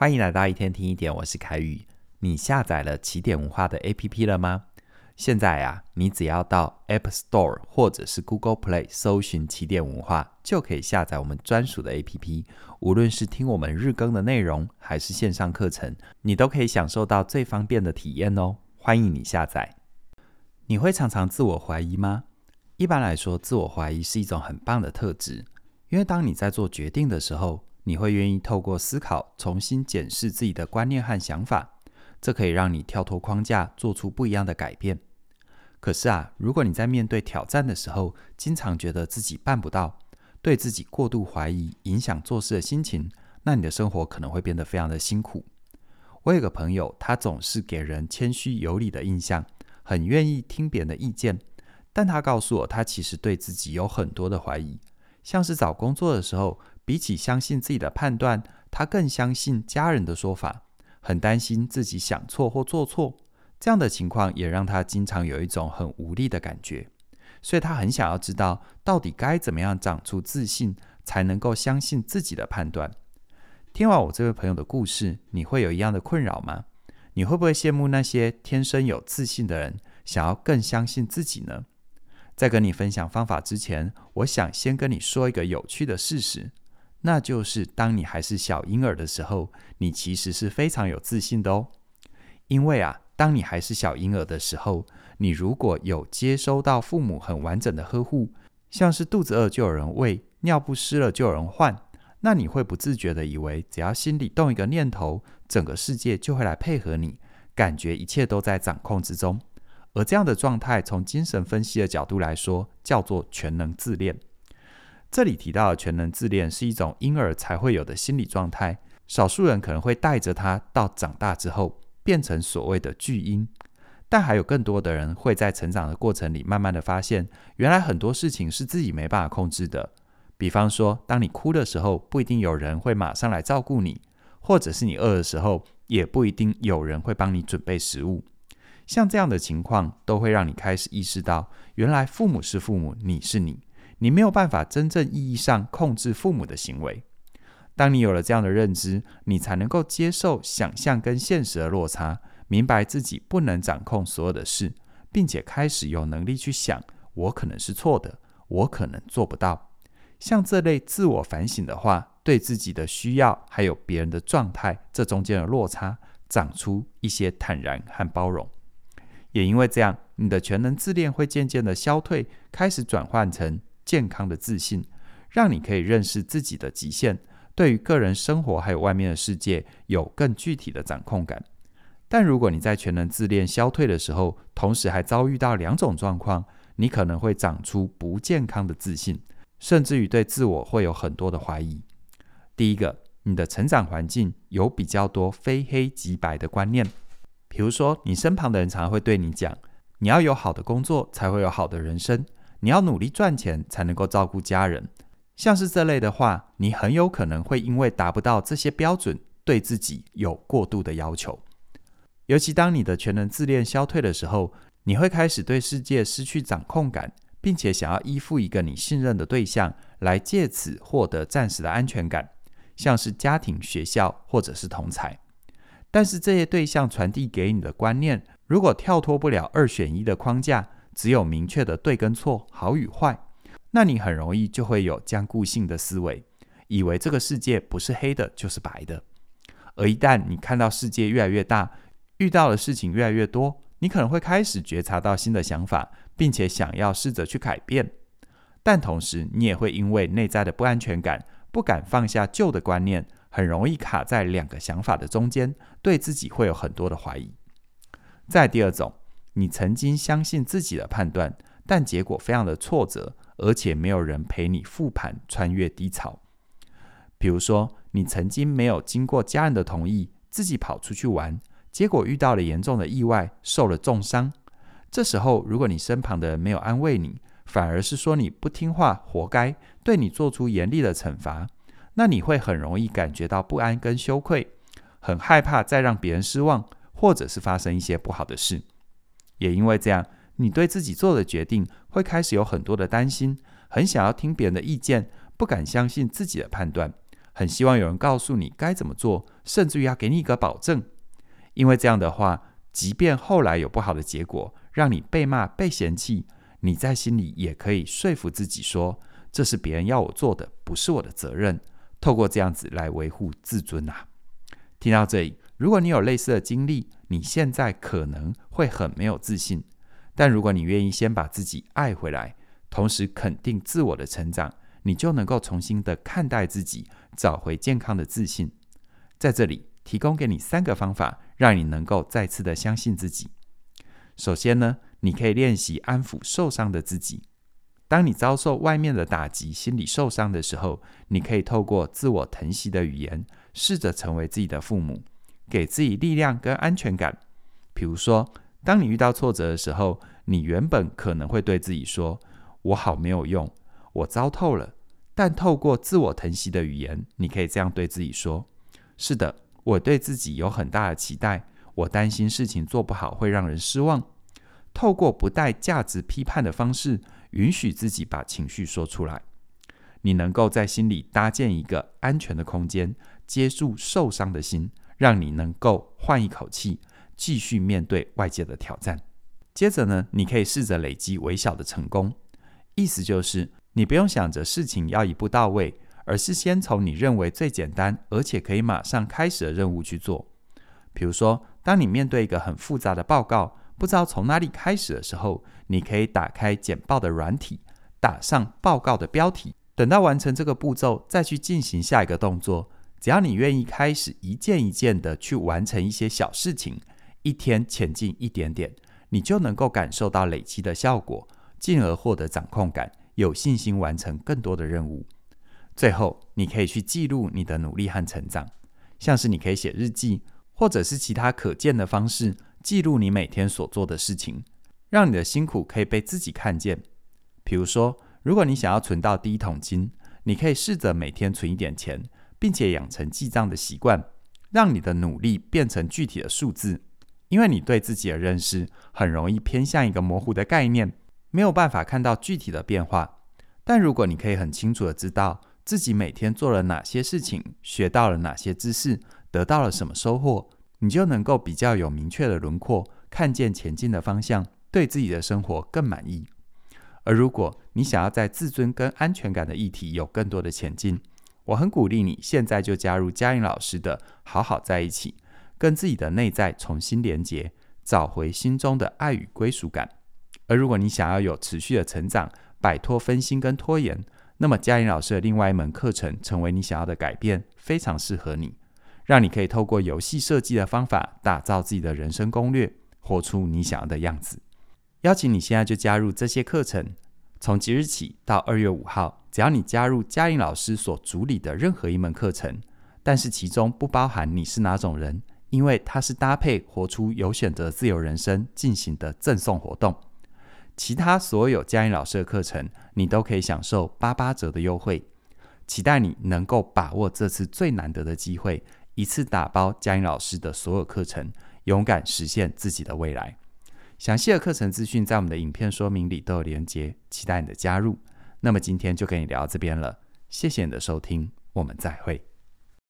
欢迎来到一天听一点，我是凯宇。你下载了起点文化的 APP 了吗？现在啊，你只要到 App Store 或者是 Google Play 搜寻起点文化，就可以下载我们专属的 APP。无论是听我们日更的内容，还是线上课程，你都可以享受到最方便的体验哦。欢迎你下载。你会常常自我怀疑吗？一般来说，自我怀疑是一种很棒的特质，因为当你在做决定的时候，你会愿意透过思考重新检视自己的观念和想法，这可以让你跳脱框架，做出不一样的改变。可是啊，如果你在面对挑战的时候，经常觉得自己办不到，对自己过度怀疑，影响做事的心情，那你的生活可能会变得非常的辛苦。我有个朋友，他总是给人谦虚有礼的印象，很愿意听别人的意见，但他告诉我，他其实对自己有很多的怀疑，像是找工作的时候。比起相信自己的判断，他更相信家人的说法，很担心自己想错或做错。这样的情况也让他经常有一种很无力的感觉，所以他很想要知道，到底该怎么样长出自信，才能够相信自己的判断。听完我这位朋友的故事，你会有一样的困扰吗？你会不会羡慕那些天生有自信的人，想要更相信自己呢？在跟你分享方法之前，我想先跟你说一个有趣的事实。那就是当你还是小婴儿的时候，你其实是非常有自信的哦。因为啊，当你还是小婴儿的时候，你如果有接收到父母很完整的呵护，像是肚子饿就有人喂，尿布湿了就有人换，那你会不自觉的以为，只要心里动一个念头，整个世界就会来配合你，感觉一切都在掌控之中。而这样的状态，从精神分析的角度来说，叫做全能自恋。这里提到的全能自恋是一种婴儿才会有的心理状态，少数人可能会带着他到长大之后变成所谓的巨婴，但还有更多的人会在成长的过程里慢慢的发现，原来很多事情是自己没办法控制的。比方说，当你哭的时候，不一定有人会马上来照顾你，或者是你饿的时候，也不一定有人会帮你准备食物。像这样的情况，都会让你开始意识到，原来父母是父母，你是你。你没有办法真正意义上控制父母的行为。当你有了这样的认知，你才能够接受想象跟现实的落差，明白自己不能掌控所有的事，并且开始有能力去想：我可能是错的，我可能做不到。像这类自我反省的话，对自己的需要还有别人的状态这中间的落差，长出一些坦然和包容。也因为这样，你的全能自恋会渐渐的消退，开始转换成。健康的自信，让你可以认识自己的极限，对于个人生活还有外面的世界有更具体的掌控感。但如果你在全能自恋消退的时候，同时还遭遇到两种状况，你可能会长出不健康的自信，甚至于对自我会有很多的怀疑。第一个，你的成长环境有比较多非黑即白的观念，比如说你身旁的人常会对你讲，你要有好的工作才会有好的人生。你要努力赚钱才能够照顾家人，像是这类的话，你很有可能会因为达不到这些标准，对自己有过度的要求。尤其当你的全能自恋消退的时候，你会开始对世界失去掌控感，并且想要依附一个你信任的对象，来借此获得暂时的安全感，像是家庭、学校或者是同侪。但是这些对象传递给你的观念，如果跳脱不了二选一的框架，只有明确的对跟错、好与坏，那你很容易就会有僵固性的思维，以为这个世界不是黑的，就是白的。而一旦你看到世界越来越大，遇到的事情越来越多，你可能会开始觉察到新的想法，并且想要试着去改变。但同时，你也会因为内在的不安全感，不敢放下旧的观念，很容易卡在两个想法的中间，对自己会有很多的怀疑。再第二种。你曾经相信自己的判断，但结果非常的挫折，而且没有人陪你复盘穿越低潮。比如说，你曾经没有经过家人的同意，自己跑出去玩，结果遇到了严重的意外，受了重伤。这时候，如果你身旁的人没有安慰你，反而是说你不听话，活该，对你做出严厉的惩罚，那你会很容易感觉到不安跟羞愧，很害怕再让别人失望，或者是发生一些不好的事。也因为这样，你对自己做的决定会开始有很多的担心，很想要听别人的意见，不敢相信自己的判断，很希望有人告诉你该怎么做，甚至于要给你一个保证。因为这样的话，即便后来有不好的结果，让你被骂、被嫌弃，你在心里也可以说服自己说，这是别人要我做的，不是我的责任。透过这样子来维护自尊啊。听到这里，如果你有类似的经历，你现在可能会很没有自信。但如果你愿意先把自己爱回来，同时肯定自我的成长，你就能够重新的看待自己，找回健康的自信。在这里提供给你三个方法，让你能够再次的相信自己。首先呢，你可以练习安抚受伤的自己。当你遭受外面的打击，心理受伤的时候，你可以透过自我疼惜的语言，试着成为自己的父母，给自己力量跟安全感。比如说，当你遇到挫折的时候，你原本可能会对自己说：“我好没有用，我糟透了。”但透过自我疼惜的语言，你可以这样对自己说：“是的，我对自己有很大的期待，我担心事情做不好会让人失望。”透过不带价值批判的方式，允许自己把情绪说出来。你能够在心里搭建一个安全的空间，接住受伤的心，让你能够换一口气，继续面对外界的挑战。接着呢，你可以试着累积微小的成功。意思就是，你不用想着事情要一步到位，而是先从你认为最简单而且可以马上开始的任务去做。比如说，当你面对一个很复杂的报告，不知道从哪里开始的时候，你可以打开简报的软体，打上报告的标题，等到完成这个步骤，再去进行下一个动作。只要你愿意开始一件一件的去完成一些小事情，一天前进一点点。你就能够感受到累积的效果，进而获得掌控感，有信心完成更多的任务。最后，你可以去记录你的努力和成长，像是你可以写日记，或者是其他可见的方式，记录你每天所做的事情，让你的辛苦可以被自己看见。比如说，如果你想要存到第一桶金，你可以试着每天存一点钱，并且养成记账的习惯，让你的努力变成具体的数字。因为你对自己的认识很容易偏向一个模糊的概念，没有办法看到具体的变化。但如果你可以很清楚地知道自己每天做了哪些事情，学到了哪些知识，得到了什么收获，你就能够比较有明确的轮廓，看见前进的方向，对自己的生活更满意。而如果你想要在自尊跟安全感的议题有更多的前进，我很鼓励你现在就加入嘉颖老师的好好在一起。跟自己的内在重新连结，找回心中的爱与归属感。而如果你想要有持续的成长，摆脱分心跟拖延，那么嘉颖老师的另外一门课程《成为你想要的改变》非常适合你，让你可以透过游戏设计的方法，打造自己的人生攻略，活出你想要的样子。邀请你现在就加入这些课程，从即日起到二月五号，只要你加入嘉玲老师所主理的任何一门课程，但是其中不包含你是哪种人。因为它是搭配活出有选择自由人生进行的赠送活动，其他所有嘉玲老师的课程，你都可以享受八八折的优惠。期待你能够把握这次最难得的机会，一次打包嘉玲老师的所有课程，勇敢实现自己的未来。详细的课程资讯在我们的影片说明里都有连结，期待你的加入。那么今天就跟你聊到这边了，谢谢你的收听，我们再会。